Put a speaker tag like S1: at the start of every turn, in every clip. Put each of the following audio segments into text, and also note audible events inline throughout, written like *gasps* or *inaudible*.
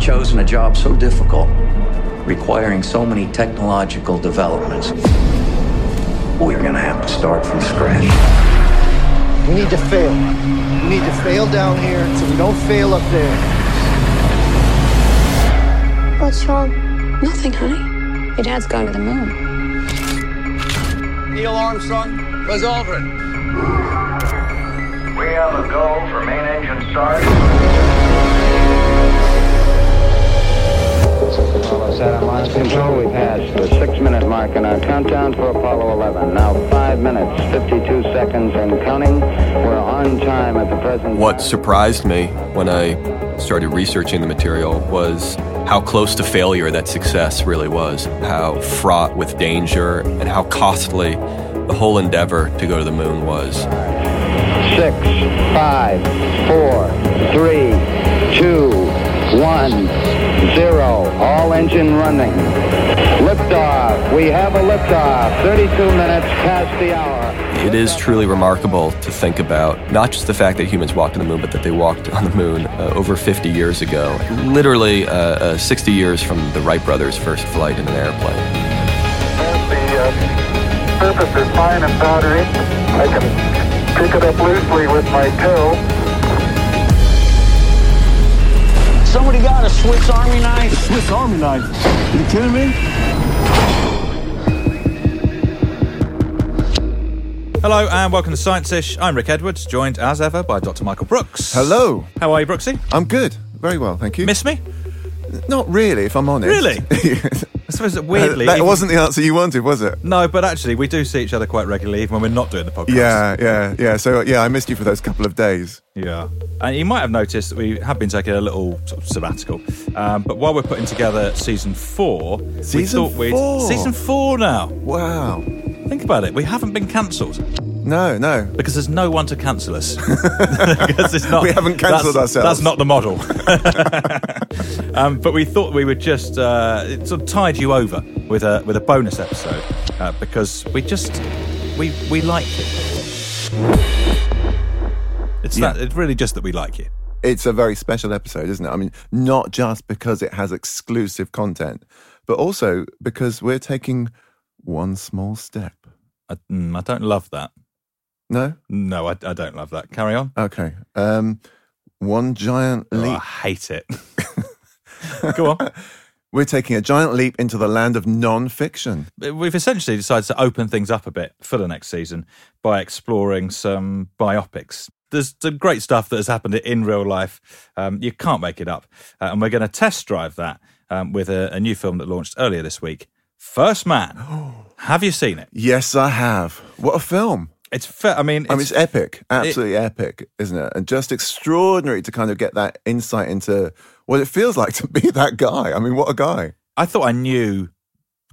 S1: We've chosen a job so difficult, requiring so many technological developments. We're gonna have to start from scratch.
S2: We need to fail. We need to fail down here so we don't fail up there.
S3: What's wrong?
S4: Nothing, honey. Your dad's going to the moon.
S2: Neil Armstrong, Buzz Aldrin.
S5: We have a go for main engine start.
S6: Apollo set control. We passed the six-minute mark in our countdown for Apollo 11. Now five minutes, 52 seconds and counting. We're on time at the present.
S7: What surprised me when I started researching the material was how close to failure that success really was, how fraught with danger, and how costly the whole endeavor to go to the moon was.
S6: Six, five, four, three, two, one, zero. All engine running. Liftoff. We have a liftoff. 32 minutes past the hour.
S7: It is truly remarkable to think about not just the fact that humans walked on the moon, but that they walked on the moon uh, over 50 years ago, literally uh, uh, 60 years from the Wright brothers' first flight in an airplane.
S5: The uh, surface is fine and powdery. I can pick it up loosely with my toe.
S2: Somebody got a Swiss Army knife? Swiss Army knife? You kidding me?
S8: Hello and welcome to Science Ish. I'm Rick Edwards, joined as ever by Dr. Michael Brooks.
S9: Hello.
S8: How are you, Brooksy?
S9: I'm good. Very well, thank you.
S8: Miss me?
S9: Not really, if I'm honest.
S8: Really? *laughs* I suppose that weirdly.
S9: that
S8: even-
S9: wasn't the answer you wanted, was it?
S8: No, but actually, we do see each other quite regularly, even when we're not doing the podcast.
S9: Yeah, yeah, yeah. So yeah, I missed you for those couple of days.
S8: Yeah. And you might have noticed that we have been taking a little sort of sabbatical. Um, but while we're putting together season four, we
S9: Season
S8: thought we'd.
S9: four?
S8: Season four now.
S9: Wow.
S8: Think about it. We haven't been cancelled
S9: No, no.
S8: because there's no one to cancel us. *laughs* because it's not,
S9: We haven't cancelled ourselves.
S8: That's not the model. *laughs* um, but we thought we would just uh, it sort of tide you over with a with a bonus episode uh, because we just we we like you. It's
S9: Yeah.
S8: that. It's really just that we like you.
S9: It's a very special episode, isn't it? I mean, not just because it has exclusive content, but also because we're taking one small step.
S8: I, mm, I don't love that.
S9: No?
S8: No, I, I don't love that. Carry on.
S9: Okay. Um, one giant
S8: Oh,
S9: leap.
S8: I hate it. *laughs* Go on.
S9: We're taking a giant leap into the land of non-fiction.
S8: We've essentially decided to open things up a bit for the next season by exploring some biopics. There's some great stuff that has happened in real life. Um, you can't make it up. Uh, and we're going to test drive that um, with a, a new film that launched earlier this week First Man. *gasps* Have you seen it?
S9: Yes, I have. What a film!
S8: It's fa- I mean,
S9: I mean,
S8: it's,
S9: it's epic, absolutely epic, isn't it? And just extraordinary to kind of get that insight into what it feels like *laughs* to be that guy. I mean, what a guy!
S8: I thought I knew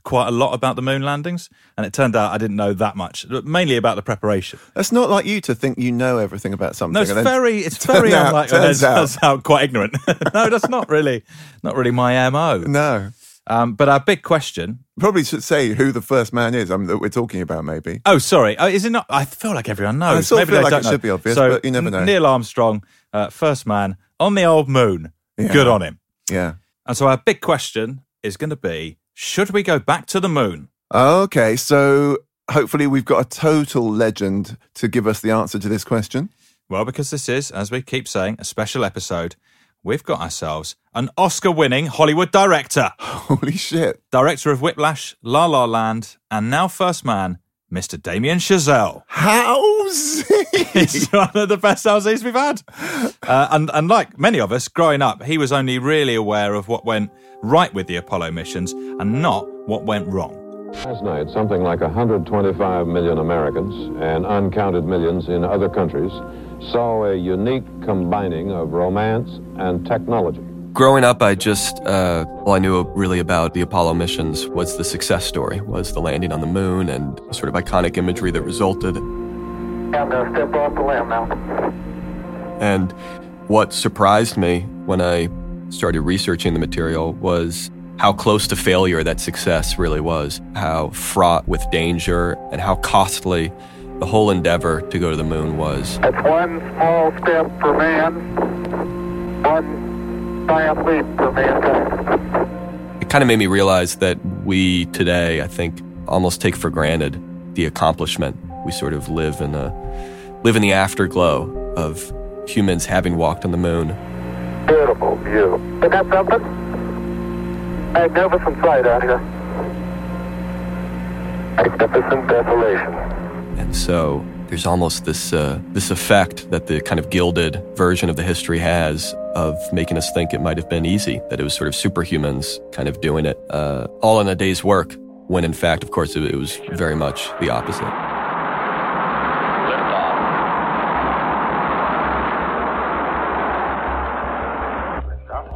S8: quite a lot about the moon landings, and it turned out I didn't know that much, mainly about the preparation.
S9: That's not like you to think you know everything about something.
S8: No, it's very, it's *laughs* very
S9: out-
S8: unlike.
S9: turns *laughs* out.
S8: quite ignorant. no, that's not really, not really my mo.
S9: No,
S8: Um, but our big question.
S9: probably should say who the first man is. Mean, that we're talking about, maybe.
S8: Oh, sorry. Uh, is it not? I feel like everyone knows.
S9: I sort of
S8: Maybe
S9: feel like it
S8: know.
S9: should be obvious,
S8: So,
S9: but you never know.
S8: Neil Armstrong, uh, first man on the old moon.
S9: Yeah.
S8: Good on him.
S9: Yeah.
S8: And so our big question is going to be: Should we go back to the moon?
S9: Okay, so hopefully we've got a total legend to give us the answer to this question.
S8: Well, because this is, as we keep saying, a special episode, we've got ourselves an Oscar winning Hollywood director. *laughs*
S9: Holy shit.
S8: Director of Whiplash, La La Land, and now First Man, Mr. Damien Chazelle.
S9: How's *laughs*
S8: He's one of the best LZs we've had. Uh, and, and like many of us, growing up, he was only really aware of what went right with the Apollo missions and not what went wrong.
S3: Last night, something like 125 million Americans and uncounted millions in other countries saw a unique combining of romance and technology.
S7: Growing up, I just, uh, all I knew really about the Apollo missions was the success story, was the landing on the moon and sort of iconic imagery that resulted.
S5: I'm going to step off the limb now.
S7: And what surprised me when I started researching the material was how close to failure that success really was, how fraught with danger, and how costly the whole endeavor to go to the moon was.
S5: That's one small step for man, one giant leap for mankind.
S7: It kind of made me realize that we today, I think, almost take for granted the accomplishment. We sort of live in a live in the afterglow of humans having walked on the moon.
S5: Beautiful view. Isn't that something? Magnificent sight out here. Magnificent desolation.
S7: And so there's almost this uh, this effect that the kind of gilded version of the history has of making us think it might have been easy, that it was sort of superhumans kind of doing it uh, all in a day's work, when in fact, of course, it, it was very much the opposite.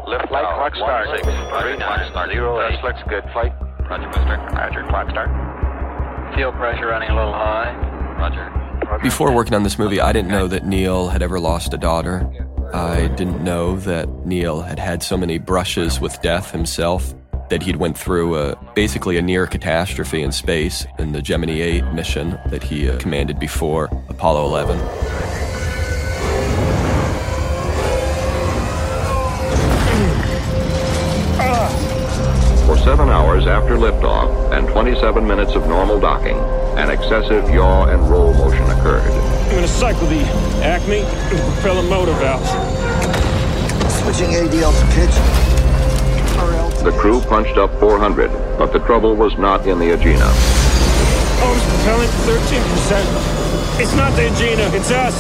S10: Lift flight clock start. Six, three, nine, zero, eight. looks good. Flight. Roger, mister. Roger, clock start. Fuel pressure running a little high. Roger.
S7: Before working on this movie, I didn't know that Neil had ever lost a daughter. I didn't know that Neil had had so many brushes with death himself. That he'd went through a, basically a near catastrophe in space in the Gemini 8 mission that he uh, commanded before Apollo 11.
S3: For seven hours after liftoff and 27 minutes of normal docking, an excessive yaw and roll motion occurred.
S11: I'm going to cycle the Acme and the propeller motor valves.
S12: Switching ADL to pitch.
S3: The crew punched up 400, but the trouble was not in the Agena.
S11: Oh, it's propelling 13%. It's not the Agena, it's us.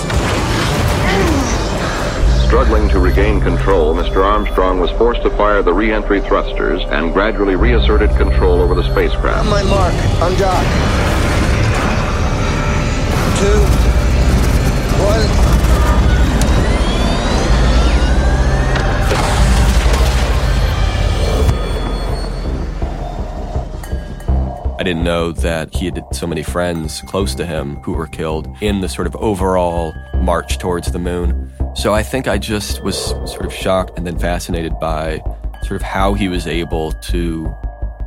S3: Struggling to regain control, Mr. Armstrong was forced to fire the re-entry thrusters and gradually reasserted control over the spacecraft.
S12: On my mark, on
S7: I didn't know that he had so many friends close to him who were killed in the sort of overall march towards the moon. So I think I just was sort of shocked and then fascinated by sort of how he was able to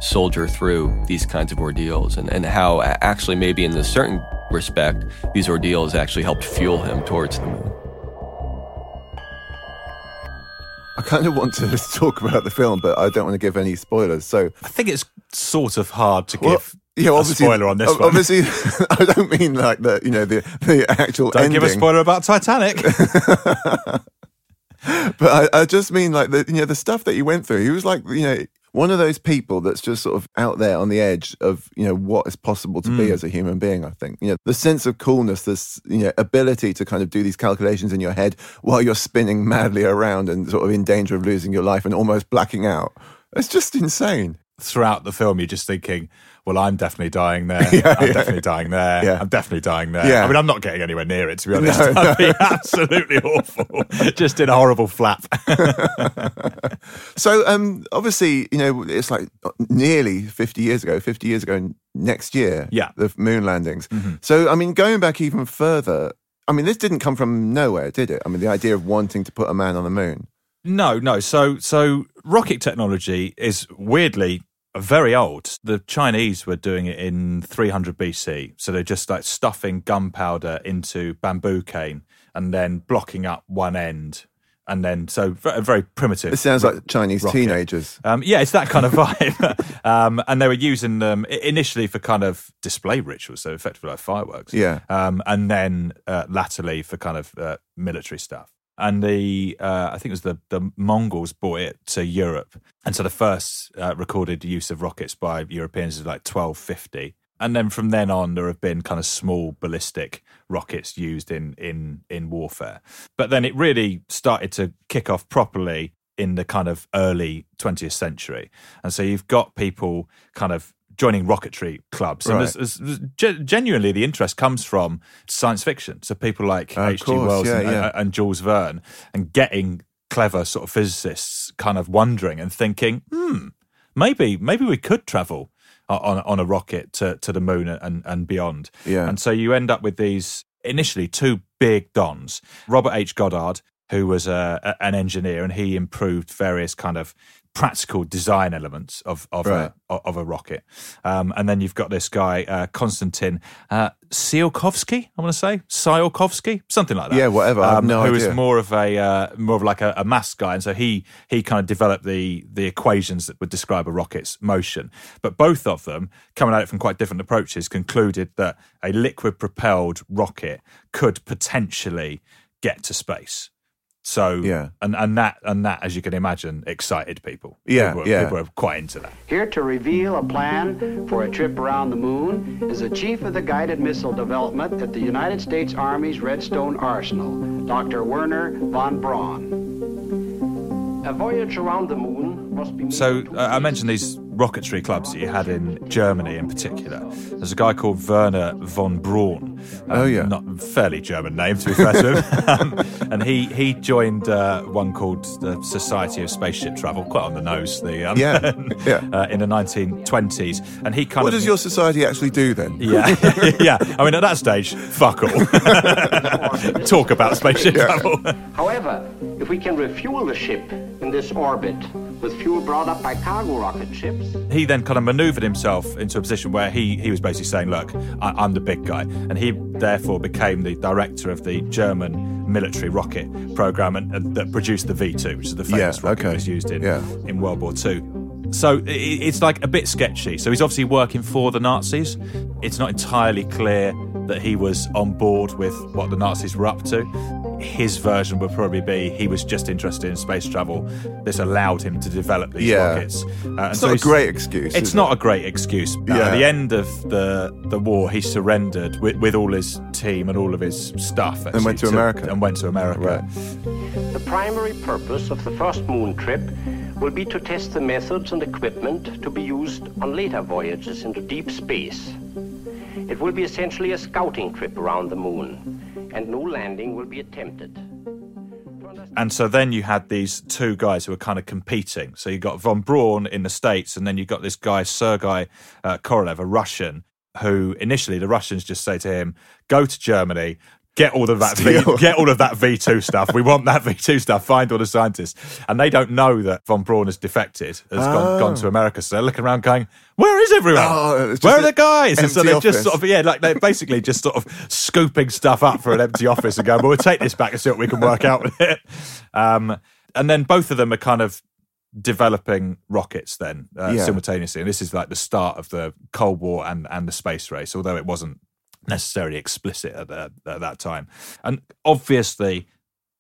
S7: soldier through these kinds of ordeals and, and how actually maybe in a certain respect these ordeals actually helped fuel him towards the moon.
S9: I kind of want to *laughs* talk about the film, but I don't want to give any spoilers. So
S8: I think it's sort of hard to
S9: Well,
S8: give
S9: yeah,
S8: a
S9: obviously,
S8: spoiler on this
S9: ob-
S8: one.
S9: Obviously, *laughs* I don't mean like the you know the the actual.
S8: Don't give a spoiler about Titanic. *laughs*
S9: But I, I just mean like the you know the stuff that he went through. He was like you know one of those people that's just sort of out there on the edge of you know what is possible to be
S8: Mm.
S9: as a human being. I think you know the sense of coolness, this you know ability to kind of do these calculations in your head while you're spinning madly around and sort of in danger of losing your life and almost blacking out. It's just insane.
S8: Throughout the film, you're just thinking, well, I'm definitely dying there. *laughs*
S9: Yeah,
S8: I'm
S9: yeah.
S8: definitely dying there.
S9: Yeah.
S8: I'm definitely dying there.
S9: Yeah.
S8: I mean, I'm not getting anywhere near it, to be honest. *laughs*
S9: No,
S8: That'd
S9: no.
S8: be absolutely awful. *laughs* just in a horrible flap.
S9: So um, obviously, you know, it's like nearly 50 years ago, 50 years ago next year,
S8: Yeah.
S9: the moon landings.
S8: Mhm.
S9: So, I mean, going back even further, I mean, this didn't come from nowhere, did it? I mean, the idea of wanting to put a man on the moon.
S8: No, no. So, so rocket technology is weirdly very old. The Chinese were doing it in 300 BC. So they're just like stuffing gunpowder into bamboo cane and then blocking up one end and then so v- very primitive.
S9: It sounds like Chinese
S8: rocket.
S9: teenagers.
S8: Um, yeah, it's that kind of *laughs* vibe. um, and they were using them initially for kind of display rituals, so effectively like fireworks.
S9: Yeah.
S8: Um, and then uh, latterly for kind of uh, military stuff. And the uh, I think it was the the Mongols brought it to Europe, and so the first uh, recorded use of rockets by Europeans is like twelve fifty. And then from then on, there have been kind of small ballistic rockets used in in in warfare. But then it really started to kick off properly in the kind of early 20th century. And so you've got people kind of joining rocketry clubs. And
S9: Right.
S8: there's, there's, genuinely, the interest comes from science fiction. So people like
S9: Of
S8: H.G. Wells
S9: yeah,
S8: and,
S9: yeah.
S8: and Jules Verne and getting clever sort of physicists kind of wondering and thinking, hmm, maybe maybe we could travel on on a rocket to to the moon and and beyond.
S9: Yeah.
S8: And so you end up with these initially two big dons, Robert H. Goddard, who was a- an engineer, and he improved various kind of practical design elements of of
S9: Right.
S8: a of a rocket. Um, and then you've got this guy uh, Konstantin uh, Tsiolkovsky, I want to say Tsiolkovsky, something like that.
S9: Yeah, whatever. I have
S8: Um,
S9: no
S8: who was
S9: idea.
S8: more of a uh, more of like a, a maths guy, and so he he kind of developed the the equations that would describe a rocket's motion. But both of them, coming at it from quite different approaches, concluded that a liquid propelled rocket could potentially get to space. So
S9: Yeah.
S8: and and that and that, as you can imagine, excited people.
S9: Yeah,
S8: people were,
S9: yeah.
S8: people were quite into that.
S13: Here to reveal a plan for a trip around the moon is the chief of the guided missile development at the United States Army's Redstone Arsenal, Dr. Wernher von Braun. A voyage around the moon must be
S8: So uh, I mentioned these rocketry clubs that you had in Germany in particular. There's a guy called Wernher von Braun. Um,
S9: Oh, yeah.
S8: not fairly German name to be fair to him. *laughs* um, and he he joined uh, one called the Society of Spaceship Travel, quite on the nose. The um,
S9: Yeah, *laughs* yeah.
S8: uh, in the 1920s, and he kind
S9: What
S8: of What
S9: does your society actually do then?
S8: yeah, *laughs* yeah. I mean, at that stage, fuck all. Talk about spaceship travel.
S13: However, if we can refuel the ship in this orbit with fuel brought up by cargo rocket ships,
S8: he then kind of maneuvered himself into a position where he he was basically saying, "Look, I, I'm the big guy," and he therefore became the director of the German military rocket program and, and that produced the V2, which is the famous
S9: Yeah,
S8: rocket
S9: okay.
S8: that was used in
S9: Yeah.
S8: in World War II. So it's like a bit sketchy. So he's obviously working for the Nazis. It's not entirely clear that he was on board with what the Nazis were up to. His version would probably be he was just interested in space travel. This allowed him to develop these
S9: Yeah.
S8: rockets. Uh, and
S9: It's
S8: so
S9: not a great excuse.
S8: It's not
S9: it?
S8: a great excuse. Uh,
S9: Yeah.
S8: At the end of the the war, he surrendered with, with all his team and all of his stuff.
S9: And went
S8: actually,
S9: to America.
S8: And went to America. Right.
S13: the primary purpose of the first moon trip will be to test the methods and equipment to be used on later voyages into deep space. It will be essentially a scouting trip around the moon, and no landing will be attempted.
S8: And so then you had these two guys who were kind of competing. So you got von Braun in the States, and then you got this guy, Sergei uh, Korolev, a Russian, who initially the Russians just say to him, go to Germany, get all of that v, *laughs* get all of that V2 stuff. We want that *laughs* V2 stuff. Find all the scientists. And they don't know that von Braun has defected, has gone,
S9: Oh.
S8: gone to America. So they're looking around going, where is everyone?
S9: Oh,
S8: where are the guys? And so they're just sort of, yeah, like they're basically just sort of scooping stuff up for an empty office and going, well, we'll take this back and see what we can work out with it. Um, and then both of them are kind of developing rockets then uh,
S9: Yeah.
S8: simultaneously. And this is like the start of the Cold War and, and the space race, although it wasn't necessarily explicit at, the, at that time. And obviously,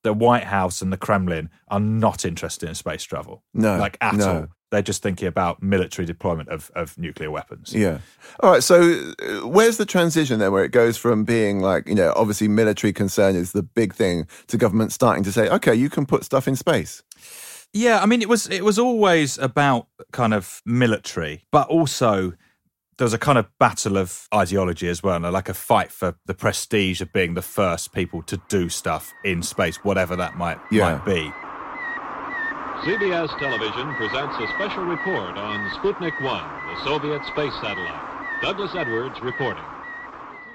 S8: the White House and the Kremlin are not interested in space travel.
S9: No,
S8: Like at
S9: no.
S8: all. They're just thinking about military deployment of, of nuclear weapons.
S9: Yeah. All right. So, uh, where's the transition then, where it goes from being like, you know, obviously military concern is the big thing to government starting to say, okay, you can put stuff in space.
S8: Yeah, I mean, it was it was always about kind of military, but also there was a kind of battle of ideology as well, and like a fight for the prestige of being the first people to do stuff in space, whatever that might
S9: Yeah.
S8: might be.
S14: CBS Television presents a special report on Sputnik 1, the Soviet space satellite. Douglas Edwards reporting.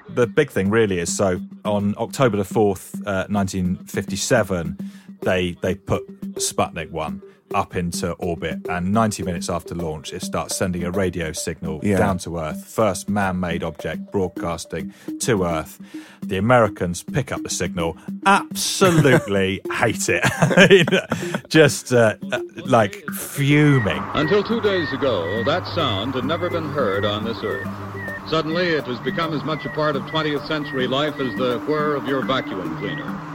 S8: The big thing really is so on October the fourth, uh, nineteen fifty seven, they they put Sputnik one. Up into orbit, and 90 minutes after launch, it starts sending a radio signal
S9: Yeah.
S8: down to Earth. First man made object broadcasting to Earth. The Americans pick up the signal, absolutely *laughs* hate it. *laughs* Just uh, like fuming.
S14: Until two days ago, that sound had never been heard on this earth. Suddenly, it has become as much a part of 20th century life as the whir of your vacuum cleaner.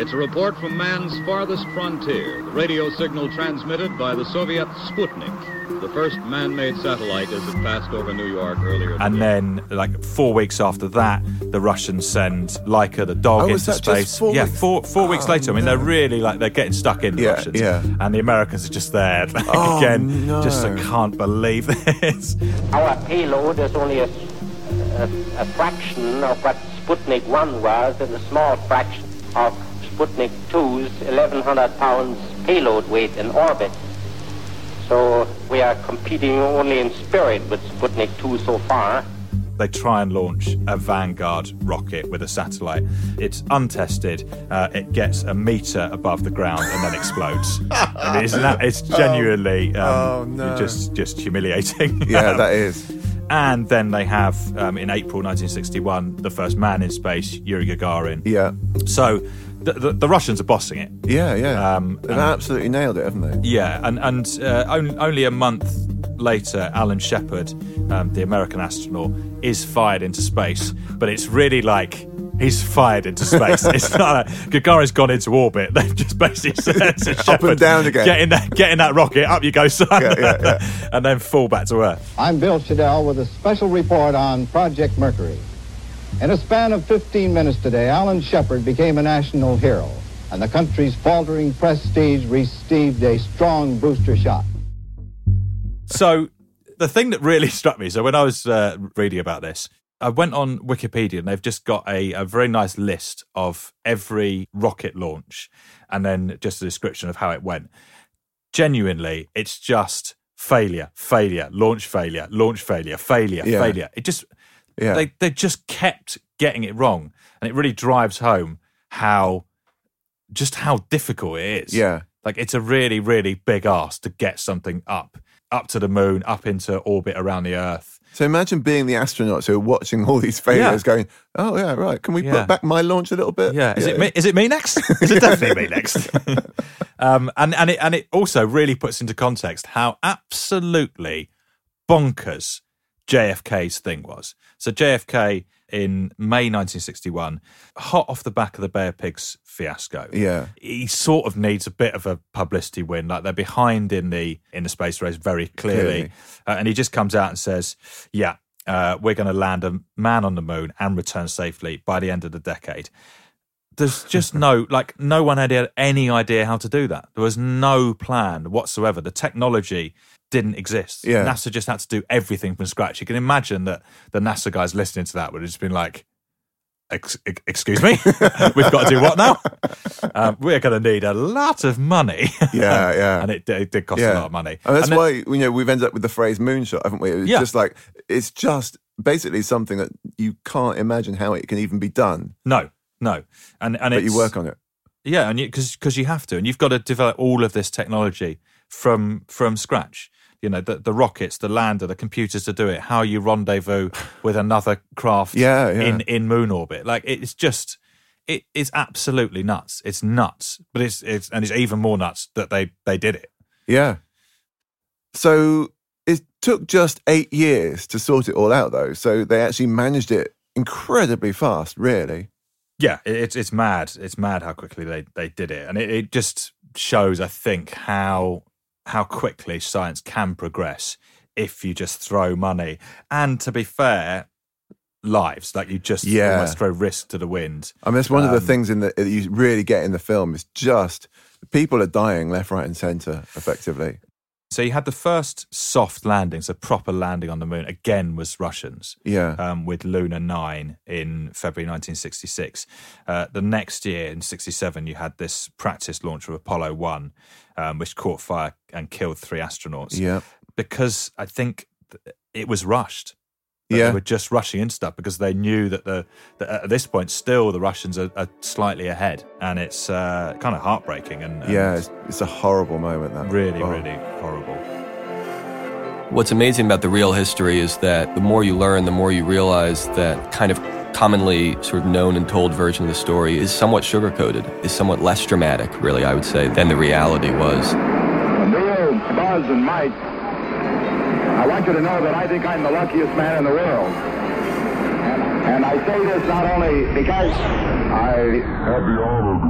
S14: It's a report from man's farthest frontier, the radio signal transmitted by the Soviet Sputnik, the first man-made satellite as it passed over New York earlier.
S8: And then, like four weeks after that, the Russians send Laika the dog
S9: Oh,
S8: into
S9: was that just
S8: space.
S9: four
S8: yeah,
S9: weeks?
S8: four four weeks
S9: Oh,
S8: later. I mean,
S9: no.
S8: they're really like they're getting stuck in. The
S9: Yeah,
S8: Russians,
S9: yeah.
S8: and the Americans are just there *laughs* like,
S9: Oh,
S8: again.
S9: no.
S8: Just I can't believe *laughs* this.
S13: Our payload is only a, a, a fraction of what Sputnik 1 was and a small fraction of Sputnik 2's 1,100 pounds payload weight in orbit. So we are competing only in spirit with Sputnik 2 so far.
S8: They try and launch a Vanguard rocket with a satellite. It's untested. Uh, it gets a meter above the ground and then explodes. *laughs* I mean, isn't that? It's genuinely um,
S9: Oh, no.
S8: just just humiliating. *laughs*
S9: Yeah,
S8: Um,
S9: that is.
S8: And then they have, um, in April 1961, the first man in space, Yuri Gagarin.
S9: Yeah.
S8: So the, the, the Russians are bossing it.
S9: Yeah, yeah.
S8: Um,
S9: They've
S8: and-
S9: absolutely nailed it, haven't they?
S8: Yeah, and, and uh, on, only a month later, Alan Shepard, um, the American astronaut, is fired into space. But it's really like he's fired into space. *laughs* it's not like Gagarin's gone into orbit. *laughs* They've just basically said to Shepard,
S9: down again.
S8: Get in, that, get in that rocket, up you go, son.
S9: Yeah, yeah, yeah. *laughs*
S8: and then fall back to Earth.
S15: I'm Bill Shadel with a special report on Project Mercury. In a span of 15 minutes today, Alan Shepard became a national hero, and the country's faltering prestige received a strong booster shot.
S8: So the thing that really *laughs* struck me, so when I was uh, reading about this, I went on Wikipedia and they've just got a, a very nice list of every rocket launch and then just a description of how it went. Genuinely, it's just failure, failure, launch failure, launch failure, failure,
S9: Yeah.
S8: failure. It just
S9: Yeah.
S8: they they just kept getting it wrong. And it really drives home how just how difficult it is.
S9: Yeah.
S8: Like it's a really, really big ask to get something up, up to the moon, up into orbit around the Earth.
S9: So imagine being the astronauts who are watching all these failures,
S8: Yeah.
S9: going, "Oh yeah, right. Can we
S8: Yeah.
S9: put back my launch a little bit?"
S8: Yeah, is it me? Is it me next? Is it definitely me next? *laughs* *laughs* um, and and it and it also really puts into context how absolutely bonkers JFK's thing was. So JFK in May 1961, hot off the back of the Bay of Pigs fiasco.
S9: Yeah.
S8: he sort of needs a bit of a publicity win. Like they're behind in the in the space race very clearly,
S9: Clearly.
S8: Uh, and he just comes out and says, "Yeah, uh, we're going to land a man on the moon and return safely by the end of the decade." There's just no *laughs* like no one had any idea how to do that. There was no plan whatsoever. The technology didn't exist.
S9: Yeah.
S8: NASA just had to do everything from scratch. You can imagine that the NASA guys listening to that would have just been like, Ex- ex- excuse me, *laughs* we've got to do what now? *laughs* Um, we're going to need a lot of money.
S9: Yeah, *laughs* yeah.
S8: and it, it did cost
S9: yeah.
S8: a lot of money.
S9: And that's
S8: And then-
S9: why you know we've ended up with the phrase moonshot, haven't we? It's
S8: Yeah.
S9: just like it's just basically something that you can't imagine how it can even be done,
S8: no, no, and and
S9: but you work on it.
S8: Yeah, and because because you have to, and you've got to develop all of this technology from from scratch. You know, the the rockets, the lander, the computers to do it. How you rendezvous with another craft *laughs*
S9: Yeah, yeah.
S8: in in moon orbit. Like it's just. It is absolutely nuts. It's nuts, but it's it's and it's even more nuts that they they did it.
S9: Yeah. So it took just eight years to sort it all out, though. So they actually managed it incredibly fast, really.
S8: Yeah, it's it's mad. It's mad how quickly they they did it, and it, it just shows, I think, how how quickly science can progress if you just throw money. And to be fair, lives like you just
S9: Yeah.
S8: almost throw risk to the wind.
S9: I mean, that's one of the
S8: Um,
S9: things in the, that you really get in the film is just people are dying left, right, and centre, effectively.
S8: So you had the first soft landing, so proper landing on the moon. Again, was Russians.
S9: Yeah.
S8: Um, with Luna Nine in February 1966. Uh, the next year in '67, you had this practice launch of Apollo One, um, which caught fire and killed three astronauts.
S9: Yeah.
S8: Because I think it was rushed. That
S9: Yeah.
S8: they were just rushing into stuff because they knew that the that at this point still the Russians are, are slightly ahead, and it's uh, kind of heartbreaking and, and
S9: Yeah, it's, it's a horrible moment. That
S8: really,
S9: Oh.
S8: really horrible.
S7: What's amazing about the real history is that the more you learn, the more you realize that kind of commonly sort of known and told version of the story is somewhat sugar-coated, is somewhat less dramatic, really, I would say, than the reality was.
S16: Leo, Buzz, and Mike, I want you to know that I think I'm the luckiest man in the world. And, I say this not only because I have the honor to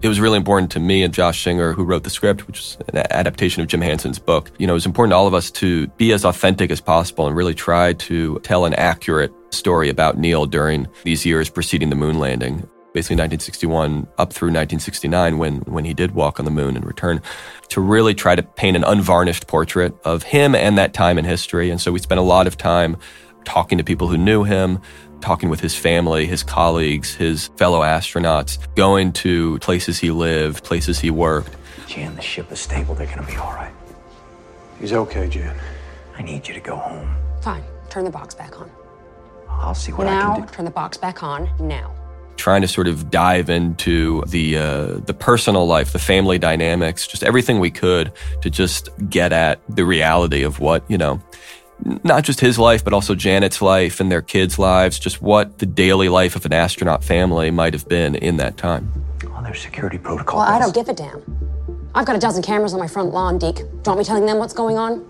S16: be
S7: It was really important to me and Josh Singer, who wrote the script, which is an adaptation of Jim Hansen's book. You know, it was important to all of us to be as authentic as possible and really try to tell an accurate story about Neil during these years preceding the moon landing. Basically 1961 up through 1969 when, when he did walk on the moon and return to really try to paint an unvarnished portrait of him and that time in history. And so we spent a lot of time talking to people who knew him, talking with his family, his colleagues, his fellow astronauts, going to places he lived, places he worked.
S1: Jan, the ship is stable. They're going to be all right.
S17: He's okay, Jan.
S1: I need you to go home.
S4: Fine. Turn the box back on.
S1: I'll see what I can do.
S4: turn the box back on now.
S7: Trying to sort of dive into the uh, the personal life, the family dynamics, just everything we could to just get at the reality of what you know, not just his life, but also Janet's life and their kids' lives, just what the daily life of an astronaut family might have been in that time.
S1: Oh, there's security protocol.
S4: Well, I don't give a damn. I've got a dozen cameras on my front lawn, Deke. Do you want me telling them what's going on?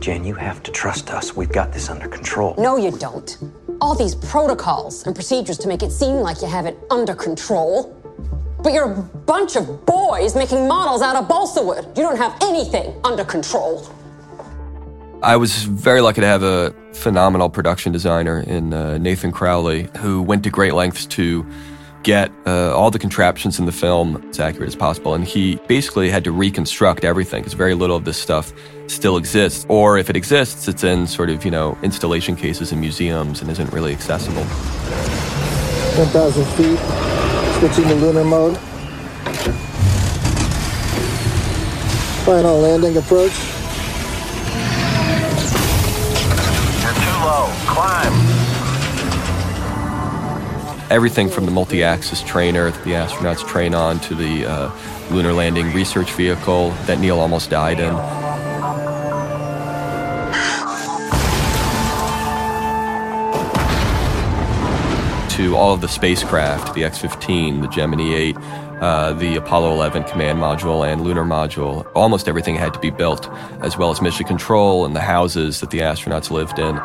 S1: Jan, you have to trust us. We've got this under control.
S4: No, you don't. All these protocols and procedures to make it seem like you have it under control. But you're a bunch of boys making models out of balsa wood. You don't have anything under control.
S7: I was very lucky to have a phenomenal production designer in uh, Nathan Crowley who went to great lengths to get uh, all the contraptions in the film as accurate as possible. And he basically had to reconstruct everything because very little of this stuff still exists. Or if it exists, it's in sort of, you know, installation cases in museums and isn't really accessible.
S12: 1,000 feet, switching to lunar mode. Final landing approach.
S7: Everything from the multi axis trainer that the astronauts train on to the uh, lunar landing research vehicle that Neil almost died in. to all of the spacecraft, the X 15, the Gemini 8, uh, the Apollo 11 command module, and lunar module. Almost everything had to be built, as well as mission control and the houses that the astronauts lived in.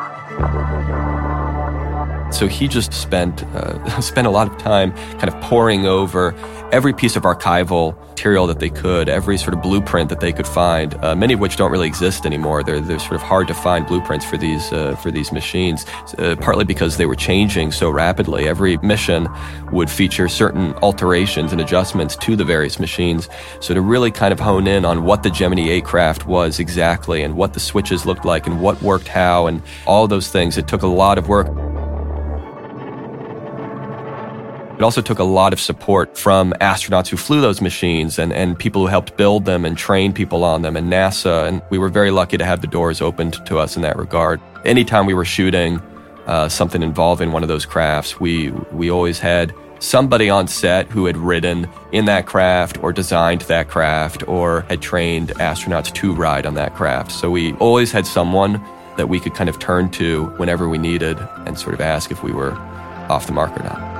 S7: So he just spent uh, *laughs* spent a lot of time kind of poring over every piece of archival material that they could, every sort of blueprint that they could find. Uh, many of which don't really exist anymore. They're they're sort of hard to find blueprints for these uh, for these machines, uh, partly because they were changing so rapidly. Every mission would feature certain alterations and adjustments to the various machines. So to really kind of hone in on what the Gemini 8 craft was exactly, and what the switches looked like, and what worked how, and all those things, it took a lot of work. It also took a lot of support from astronauts who flew those machines and, and people who helped build them and train people on them and NASA. And we were very lucky to have the doors opened to us in that regard. Anytime we were shooting uh, something involving one of those crafts, we, we always had somebody on set who had ridden in that craft or designed that craft or had trained astronauts to ride on that craft. So we always had someone that we could kind of turn to whenever we needed and sort of ask if we were off the mark or not.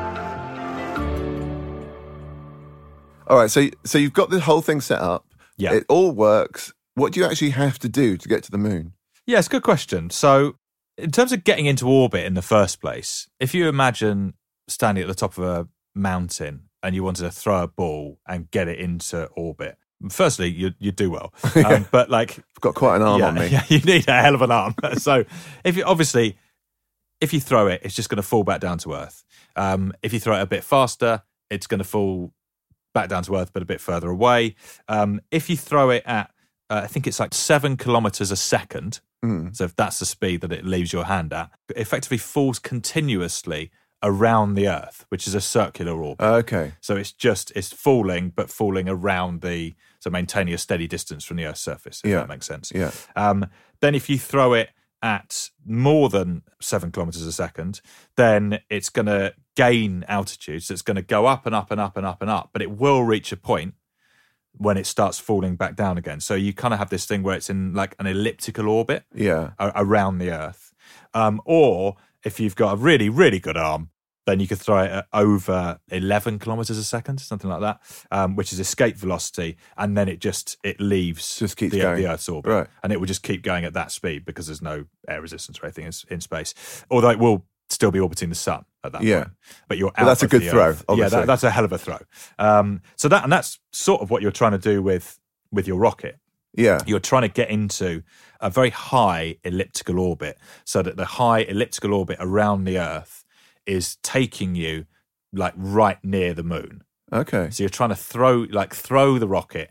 S9: All right, so so you've got the whole thing set up.
S8: Yeah.
S9: It all works. What do you actually have to do to get to the moon?
S8: Yeah, it's a good question. So, in terms of getting into orbit in the first place, if you imagine standing at the top of a mountain and you wanted to throw a ball and get it into orbit, firstly, you you do well. *laughs* Um, but like,
S9: I've got quite an arm
S8: yeah,
S9: on me. *laughs*
S8: yeah, you need a hell of an arm. *laughs* so, if you obviously, if you throw it, it's just going to fall back down to earth. Um, if you throw it a bit faster, it's going to fall back down to earth, but a bit further away. Um, if you throw it at, uh, I think it's like seven kilometers a second.
S9: Mm.
S8: So if that's the speed that it leaves your hand at, it effectively falls continuously around the Earth, which is a circular orbit.
S9: Okay.
S8: So it's just it's falling, but falling around the So maintaining a steady distance from the Earth's surface, if
S9: Yeah.
S8: that makes sense.
S9: Yeah.
S8: Um, then if you throw it at more than seven kilometers a second, then it's going to gain altitude. So it's going to go up and up and up and up and up, but it will reach a point when it starts falling back down again. So you kind of have this thing where it's in like an elliptical orbit
S9: Yeah.
S8: a- around the Earth. Um, or if you've got a really, really good arm, then you could throw it at over 11 kilometers a second, something like that, um, which is escape velocity. And then it just, it leaves
S9: Just keeps
S8: the,
S9: going.
S8: the Earth's orbit.
S9: Right.
S8: And it will just keep going at that speed because there's no air resistance or anything in, in space. Although it will still be orbiting the sun at that
S9: Yeah.
S8: point. But you're
S9: But that's a good throw.
S8: Yeah, that, that's a hell of a throw. Um, so that, and that's sort of what you're trying to do with, with your rocket
S9: Yeah.
S8: you're trying to get into a very high elliptical orbit so that the high elliptical orbit around the earth is taking you like right near the moon
S9: Okay.
S8: so you're trying to throw like throw the rocket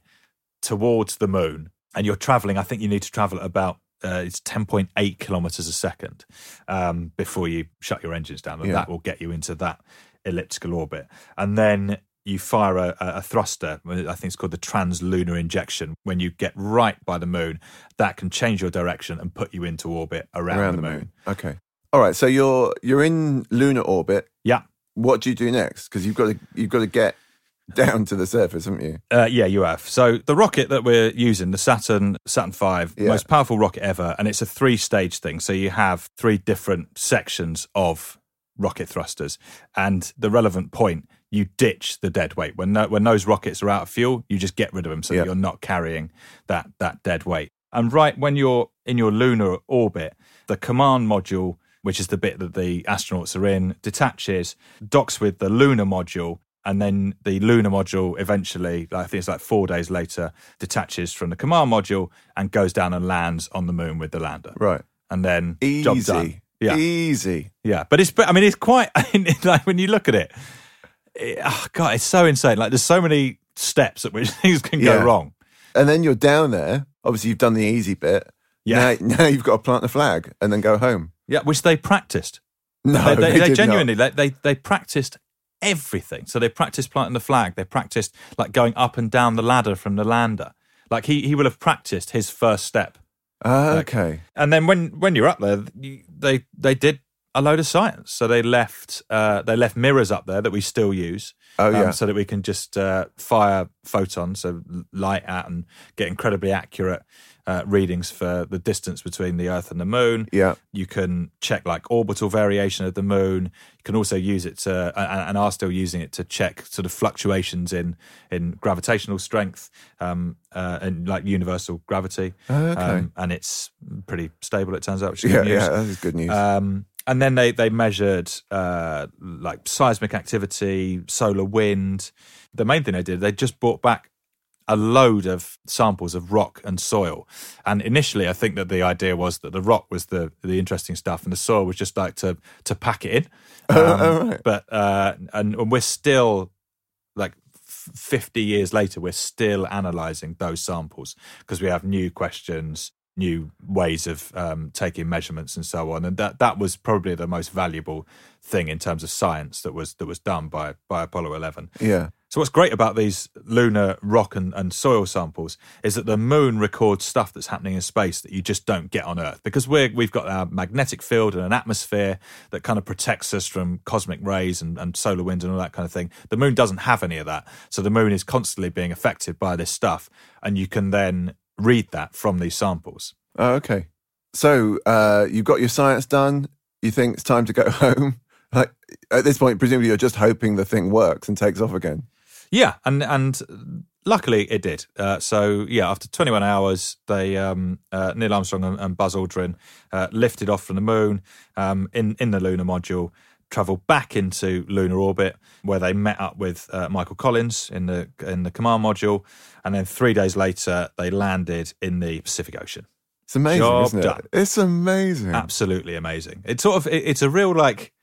S8: towards the moon and you're traveling i think you need to travel at about uh, it's 10.8 kilometers a second um, before you shut your engines down and
S9: Yeah.
S8: that will get you into that elliptical orbit and then you fire a, a a thruster i think it's called the translunar injection when you get right by the moon that can change your direction and put you into orbit around, the, moon.
S9: Okay. All right. So you're you're in lunar orbit.
S8: yeah
S9: What do you do next? Because you've got to you've got to get down to the surface, haven't you?
S8: Uh, yeah, you have. So the rocket that we're using, the Saturn Saturn V,
S9: Yeah.
S8: most powerful rocket ever, and it's a three-stage thing. So you have three different sections of rocket thrusters, and the relevant point, you ditch the dead weight when tho- when those rockets are out of fuel, you just get rid of them, so
S9: Yeah.
S8: you're not carrying that that dead weight. And right when you're in your lunar orbit, the command module. Which is the bit that the astronauts are in, detaches, docks with the lunar module, and then the lunar module eventually, I think it's like four days later, detaches from the command module and goes down and lands on the moon with the lander.
S9: Right.
S8: And then easy, job done.
S9: Easy.
S8: Yeah,
S9: Easy.
S8: yeah. But it's, but I mean, it's quite *laughs* like when you look at it, it oh God, it's so insane. Like there's so many steps at which *laughs* things can
S9: Yeah.
S8: go wrong.
S9: And then you're down there. Obviously, you've done the easy bit.
S8: Yeah.
S9: Now, now you've got to plant the flag and then go home.
S8: Yeah, which they practiced.
S9: No,
S8: they, they,
S9: they
S8: they
S9: did not.
S8: genuinely they, they they practiced everything. So they practiced planting the flag. They practiced like going up and down the ladder from the lander. Like he he will have practiced his first step.
S9: Ah, okay.
S8: And then when when you're up there, you, they they did a load of science. So they left uh, they left mirrors up there that we still use.
S9: Oh,
S8: um,
S9: yeah.
S8: so that we can just uh, fire photons, so light at and get incredibly accurate uh, readings for the distance between the Earth and the Moon.
S9: Yeah.
S8: You can check like orbital variation of the Moon. You can also use it to, and, and are still using it to check sort of fluctuations in in gravitational strength um, uh, and like universal gravity.
S9: Oh, okay.
S8: Um, and it's pretty stable. It turns out, which is
S9: Yeah,
S8: good news.
S9: yeah, that is good news.
S8: Um, and then they they measured uh, like seismic activity, solar wind. The main thing they did, they just brought back a load of samples of rock and soil. And initially, I think that the idea was that the rock was the the interesting stuff, and the soil was just like to to pack it in. *laughs* Um,
S9: Oh, right.
S8: But uh, and, and we're still like f- 50 years later, we're still analyzing those samples because we have new questions, new ways of um, taking measurements and so on. And that, that was probably the most valuable thing in terms of science that was that was done by by Apollo 11.
S9: Yeah.
S8: So what's great about these lunar rock and, and soil samples is that the moon records stuff that's happening in space that you just don't get on Earth because we're we've got our magnetic field and an atmosphere that kind of protects us from cosmic rays and, and solar winds and all that kind of thing. The moon doesn't have any of that. So the moon is constantly being affected by this stuff and you can then read that from these samples.
S9: Oh, okay. So uh, you've got your science done. You think it's time to go *laughs* home. Like at this point, presumably you're just hoping the thing works and takes off again.
S8: Yeah, and and luckily it did. Uh, so yeah, after 21 hours, they um, uh, Neil Armstrong and, and Buzz Aldrin uh, lifted off from the moon um, in in the lunar module, travelled back into lunar orbit, where they met up with uh, Michael Collins in the in the command module, and then three days later they landed in the Pacific Ocean.
S9: It's amazing,
S8: Job
S9: isn't it?
S8: done.
S9: It's amazing.
S8: Absolutely amazing. It's sort of it, it's a real like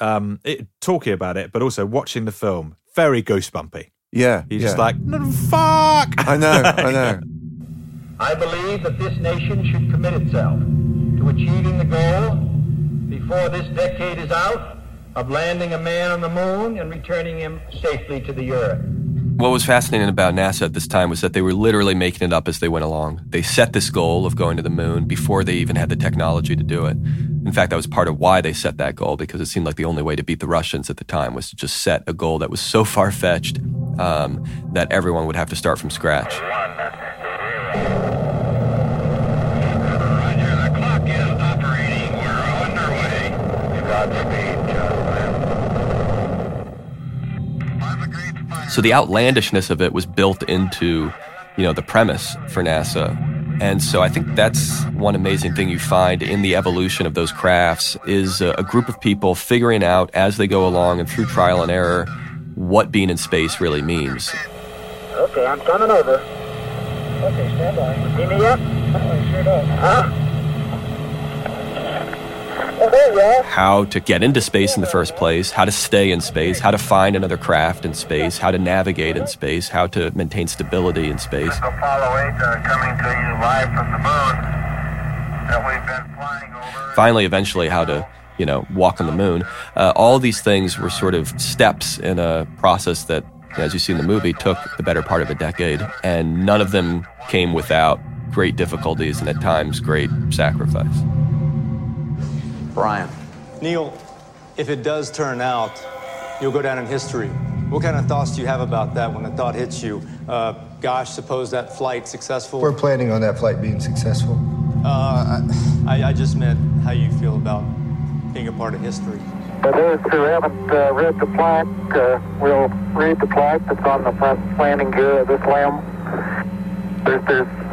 S8: um, it, talking about it, but also watching the film. Very goosebumpy.
S9: Yeah.
S8: You're
S9: yeah.
S8: just like, fuck.
S9: I know, I *laughs* know.
S18: I believe that this nation should commit itself to achieving the goal before this decade is out of landing a man on the moon and returning him safely to the earth.
S7: What was fascinating about NASA at this time was that they were literally making it up as they went along. They set this goal of going to the moon before they even had the technology to do it. In fact, that was part of why they set that goal because it seemed like the only way to beat the Russians at the time was to just set a goal that was so far fetched um, that everyone would have to start from scratch. So the outlandishness of it was built into, you know, the premise for NASA. And so I think that's one amazing thing you find in the evolution of those crafts is a, group of people figuring out as they go along and through trial and error what being in space really means.
S5: Okay, I'm coming over. Okay, stand by. You see me yet? I sure. Huh? Oh, there you are.
S7: How to get into space in the first place, how to stay in space, how to find another craft in space, how to navigate in space, how to maintain stability in space.
S5: Apollo 8 coming to you live from the moon that we've been flying over.
S7: Finally, eventually, how to you know walk on the moon. Uh, all these things were sort of steps in a process that, as you see in the movie, took the better part of a decade, and none of them came without great difficulties and at times great sacrifice.
S19: Brian.
S20: Neil, if it does turn out, you'll go down in history. What kind of thoughts do you have about that when the thought hits you? Uh, gosh, suppose that flight successful.
S12: We're planning on that flight being successful.
S20: Uh, I, I just meant how you feel about being a part of history.
S5: For those who haven't uh, read the plaque, uh, we'll read the plaque that's on the front landing gear of this LEM. There's, there's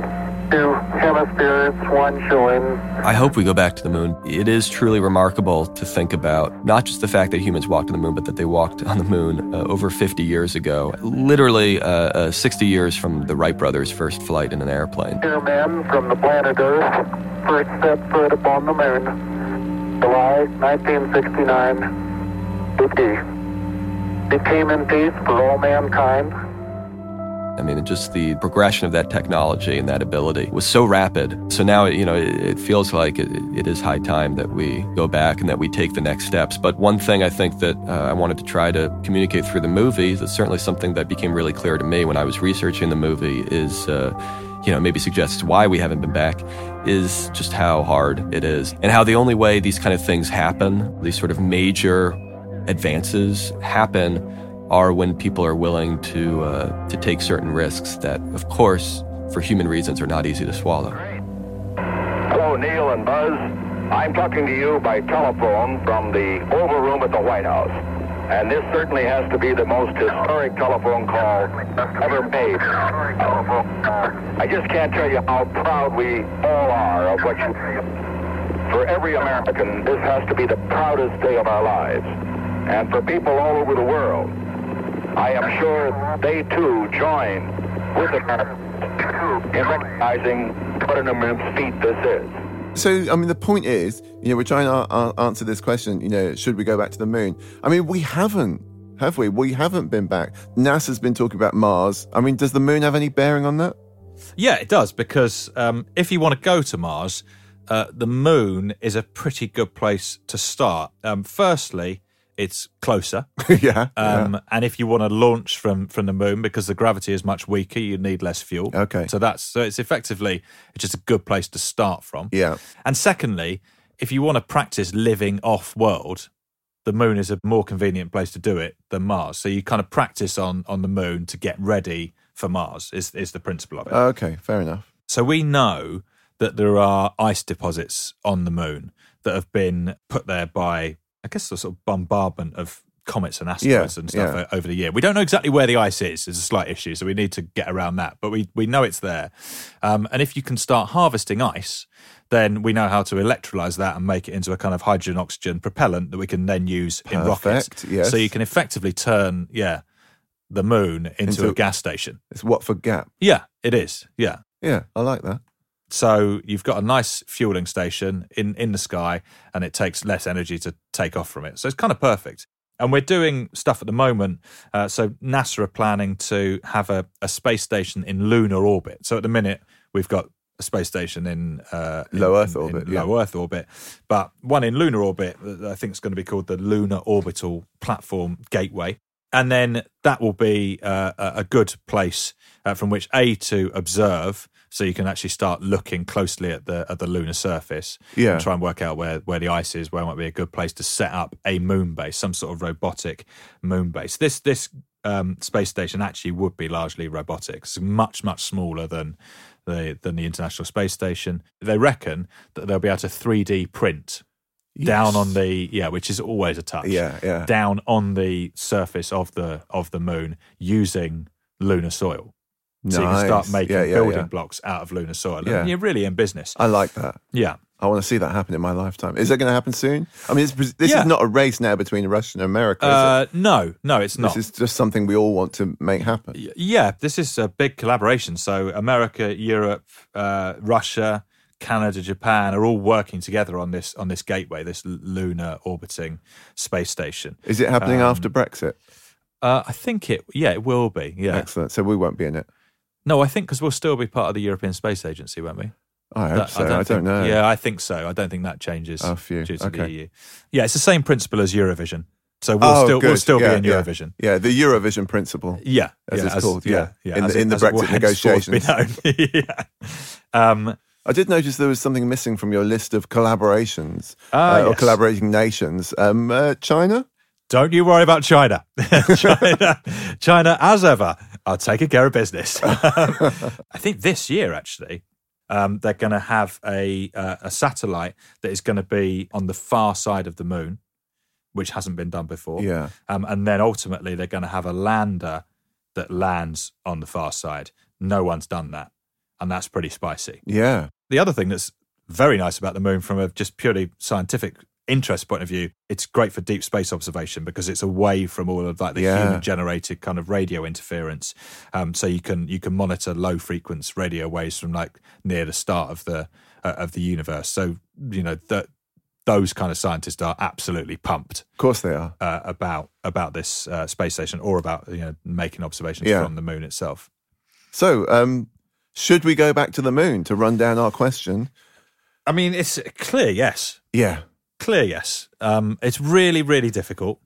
S5: two hemispheres, one showing
S7: I hope we go back to the moon. It is truly remarkable to think about not just the fact that humans walked on the moon, but that they walked on the moon uh, over 50 years ago, literally uh, uh, 60 years from the Wright brothers' first flight in an airplane.
S5: two men from the planet Earth first set foot upon the moon. July 1969. BP. It came in peace for all mankind.
S7: I mean, just the progression of that technology and that ability was so rapid. So now, you know, it, it feels like it, it is high time that we go back and that we take the next steps. But one thing I think that uh, I wanted to try to communicate through the movie, that's certainly something that became really clear to me when I was researching the movie, is. Uh, you know, maybe suggests why we haven't been back is just how hard it is and how the only way these kind of things happen, these sort of major advances happen are when people are willing to uh, to take certain risks that, of course, for human reasons, are not easy to swallow.
S16: Hello, Neil and Buzz. I'm talking to you by telephone from the Oval Room at the White House. And this certainly has to be the most historic telephone call ever made. I just can't tell you how proud we all are of what you For every American, this has to be the proudest day of our lives. And for people all over the world, I am sure they too join with America in recognizing what an immense feat this is.
S9: So, I mean, the point is, you know, we're trying to a- answer this question, you know, should we go back to the moon? I mean, we haven't, have we? We haven't been back. NASA's been talking about Mars. I mean, does the moon have any bearing on that?
S8: Yeah, it does because um, if you want to go to Mars, uh, the moon is a pretty good place to start. Um, firstly, it's closer. *laughs*
S9: yeah,
S8: Um, And if you want to launch from from the moon, because the gravity is much weaker, you need less fuel.
S9: Okay.
S8: So that's so it's effectively it's just a good place to start from.
S9: Yeah.
S8: And secondly, if you want to practice living off world, the moon is a more convenient place to do it than Mars. So you kind of practice on on the moon to get ready for Mars. Is is the principle of it.
S9: Okay, fair enough.
S8: So we know that there are ice deposits on the moon that have been put there by, I guess, the sort of bombardment of comets and asteroids
S9: Yeah,
S8: and stuff
S9: yeah.
S8: over the year. We don't know exactly where the ice is. It's a slight issue, so we need to get around that. But we we know it's there. Um, and if you can start harvesting ice, then we know how to electrolyze that and make it into a kind of hydrogen oxygen propellant that we can then use in rockets.
S9: Perfect, yes.
S8: So you can effectively turn, yeah, the moon into,
S9: Into-
S8: a gas station.
S9: It's Watford Gap.
S8: Yeah, it is. Yeah.
S9: Yeah, I like that.
S8: So you've got a nice fueling station in, in the sky, and it takes less energy to take off from it. So it's kind of perfect. And we're doing stuff at the moment. Uh, so NASA are planning to have a, a space station in lunar orbit. So at the minute, we've got a space station in uh,
S9: Low Earth
S8: in-
S9: orbit,
S8: in
S9: yeah.
S8: low Earth orbit, but one in lunar orbit. I think it's going to be called the Lunar Orbital Platform Gateway. and then that will be uh, a a good place uh, from which a to observe. So you can actually start looking closely at the at the lunar surface,
S9: Yeah.
S8: and try and work out where where the ice is, where might be a good place to set up a moon base, some sort of robotic moon base. This this um, space station actually would be largely robotic. It's much much smaller than the than the International Space Station. They reckon that they'll be able to 3D print down on the yeah, which is always a touch.
S9: Yeah, yeah.
S8: Down on the surface of the of the moon using lunar soil. So you can start making
S9: Yeah, yeah,
S8: building
S9: yeah.
S8: blocks out of lunar soil.
S9: Yeah.
S8: And you're really in business.
S9: I like that.
S8: Yeah.
S9: I want to see that happen in my lifetime. Is that going to happen soon? I mean, it's, this
S8: Yeah.
S9: is not a race now between Russia and America. is
S8: Uh, no, no, it's not.
S9: This is just something we all want to make happen.
S8: Yeah, this is a big collaboration. So America, Europe, uh, Russia, Canada, Japan are all working together on this on this gateway, this lunar orbiting space station.
S9: Is it happening
S8: Um,
S9: after Brexit?
S8: Uh, I think it. Yeah, it will be. Yeah.
S9: Excellent. So we won't be in it.
S8: No, I think because we'll still be part of the European Space Agency, won't we?
S9: I hope
S8: That-
S9: so. I don't
S8: think-
S9: know.
S8: Yeah, I think so. I don't think that changes.
S9: Oh,
S8: due to the EU. Yeah, it's the same principle as Eurovision. So we'll
S9: oh,
S8: still
S9: good.
S8: we'll still
S9: yeah,
S8: be in. Eurovision.
S9: Yeah, the Eurovision principle.
S8: Yeah,
S9: as
S8: yeah,
S9: it's called. Yeah,
S8: yeah.
S9: in
S8: as
S9: the, in the
S8: as it
S9: Brexit negotiations. *laughs*
S8: yeah. Um,
S9: I did notice there was something missing from your list of collaborations
S8: Ah,
S9: uh, or collaborating nations. Um, uh, China.
S8: Don't you worry about China. *laughs* China, China, as ever, are taking care of business. *laughs* I think this year, actually, um, they're going to have a uh, a satellite that is going to be on the far side of the moon, which hasn't been done before.
S9: Yeah.
S8: Um, and then ultimately, they're going to have a lander that lands on the far side. No one's done that, and that's pretty spicy.
S9: Yeah.
S8: The other thing that's very nice about the moon from a just purely scientific interest point of view, it's great for deep space observation because it's away from all of like the
S9: Yeah.
S8: human generated kind of radio interference. Um, so you can you can monitor low frequency radio waves from like near the start of the uh, of the universe. So you know that those kind of scientists are absolutely pumped
S9: Of course they are.
S8: uh, about about this uh, space station or about you know making observations
S9: Yeah.
S8: from the moon itself.
S9: So, um, should we go back to the moon to run down our question?
S8: I mean, it's clear, yes.
S9: Yeah.
S8: Clear, yes. Um, it's really, really difficult,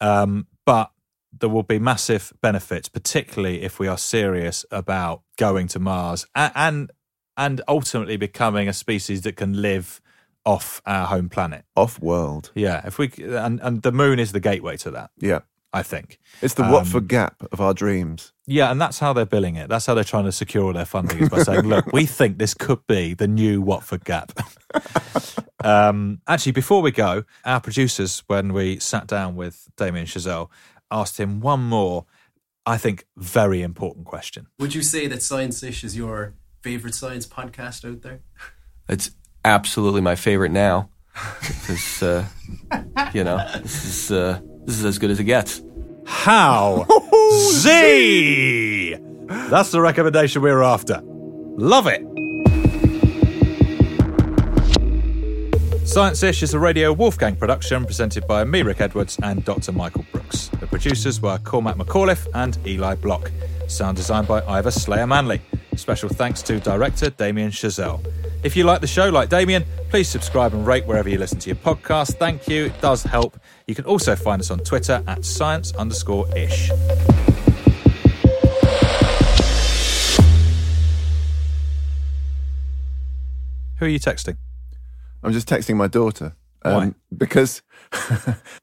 S8: um, but there will be massive benefits, particularly if we are serious about going to Mars and and, and ultimately becoming a species that can live off our home planet.
S9: Off world.
S8: Yeah, if we and and the moon is the gateway to that.
S9: Yeah.
S8: I think
S9: It's the
S8: Um,
S9: Watford gap of our dreams.
S8: Yeah, and that's how they're billing it. That's how they're trying to secure all their funding is by saying, "Look, we think this could be the new Watford Gap." *laughs* um, actually, before we go, our producers, when we sat down with Damien Chazelle, asked him one more, I think, very important question.
S21: Would you say that Science Ish is your favorite science podcast out there?
S7: It's absolutely my favorite now *laughs* because uh, you know this is uh, this is as good as it gets.
S8: How *laughs* Z? That's the recommendation we were after. Love it. Science Ish is a Radio Wolfgang production presented by me, Rick Edwards, and Dr. Michael Brooks. The producers were Cormac McAuliffe and Eli Block. Sound designed by Ivor Slayer Manley. Special thanks to director Damien Chazelle. If you like the show like Damien, please subscribe and rate wherever you listen to your podcast. Thank you, it does help. You can also find us on Twitter at science underscore ish. Who are you texting?
S9: I'm just texting my daughter. Um,
S8: Why?
S9: Because *laughs*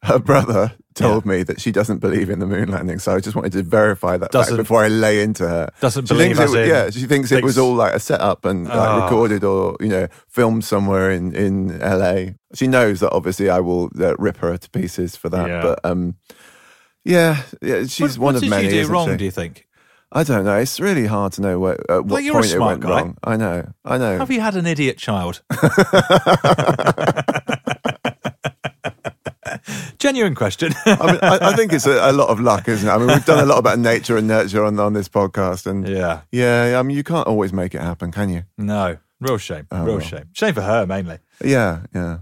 S9: her brother told me that she doesn't believe in the moon landing. So I just wanted to verify that
S8: Doesn't-
S9: before I lay into her.
S8: doesn't
S9: she
S8: believe
S9: thinks it,
S8: in
S9: Yeah, she thinks it was all like a setup and like
S8: Ah.
S9: recorded or, you know, filmed somewhere in, in LA. She knows that obviously I will uh, rip her to pieces for that.
S8: Yeah.
S9: But um, yeah, yeah, she's
S8: What-
S9: one
S8: what
S9: of
S8: did
S9: many.
S8: you do wrong,
S9: she?
S8: do you think?
S9: I don't know. It's really hard to know where, at what
S8: you're a
S9: point it went
S8: guy.
S9: wrong. I know. I know.
S8: Have you had an idiot child? *laughs* *laughs* Genuine question. *laughs*
S9: I mean, I, I think it's a, a lot of luck, isn't it? I mean, we've done a lot about nature and nurture on, on this podcast, and *laughs*
S8: yeah,
S9: yeah. I mean, you can't always make it happen, can you?
S8: No, real shame.
S9: Oh,
S8: real
S9: well.
S8: shame. Shame for her mainly.
S9: Yeah, yeah.